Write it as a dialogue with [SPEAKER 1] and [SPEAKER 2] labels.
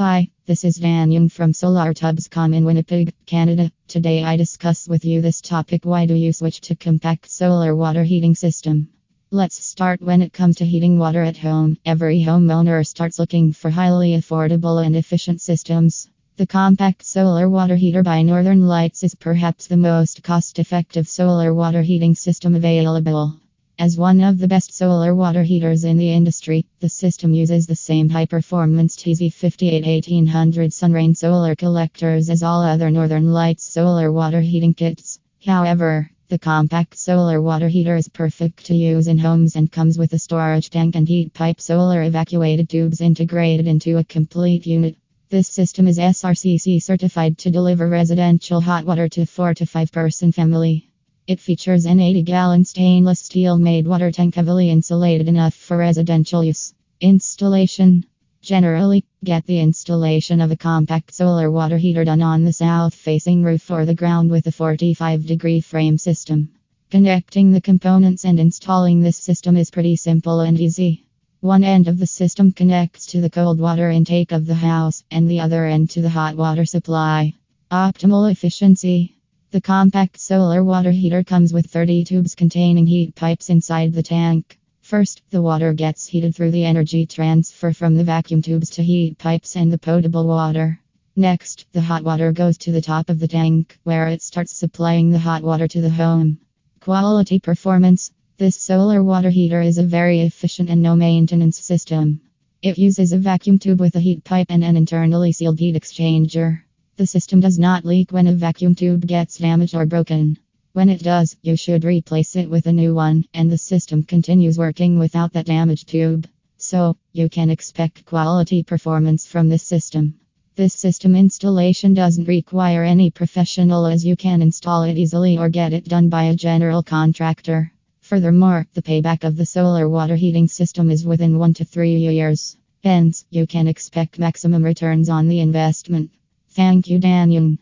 [SPEAKER 1] Hi, this is Dan Young from SolarTubs.com in Winnipeg, Canada. Today I discuss with you this topic why do you switch to compact solar water heating system? Let's start when it comes to heating water at home. Every homeowner starts looking for highly affordable and efficient systems. The compact solar water heater by Northern Lights is perhaps the most cost-effective solar water heating system available. As one of the best solar water heaters in the industry, the system uses the same high performance TZ58 1800 Sunrain solar collectors as all other Northern Lights solar water heating kits. However, the compact solar water heater is perfect to use in homes and comes with a storage tank and heat pipe solar evacuated tubes integrated into a complete unit. This system is SRCC certified to deliver residential hot water to 4 to 5 person family. It features an 80 gallon stainless steel made water tank heavily insulated enough for residential use. Installation Generally, get the installation of a compact solar water heater done on the south facing roof or the ground with a 45 degree frame system. Connecting the components and installing this system is pretty simple and easy. One end of the system connects to the cold water intake of the house, and the other end to the hot water supply. Optimal efficiency. The compact solar water heater comes with 30 tubes containing heat pipes inside the tank. First, the water gets heated through the energy transfer from the vacuum tubes to heat pipes and the potable water. Next, the hot water goes to the top of the tank, where it starts supplying the hot water to the home. Quality performance This solar water heater is a very efficient and no maintenance system. It uses a vacuum tube with a heat pipe and an internally sealed heat exchanger. The system does not leak when a vacuum tube gets damaged or broken. When it does, you should replace it with a new one, and the system continues working without that damaged tube. So, you can expect quality performance from this system. This system installation doesn't require any professional as you can install it easily or get it done by a general contractor. Furthermore, the payback of the solar water heating system is within 1 to 3 years. Hence, you can expect maximum returns on the investment. Thank you, Dan Young.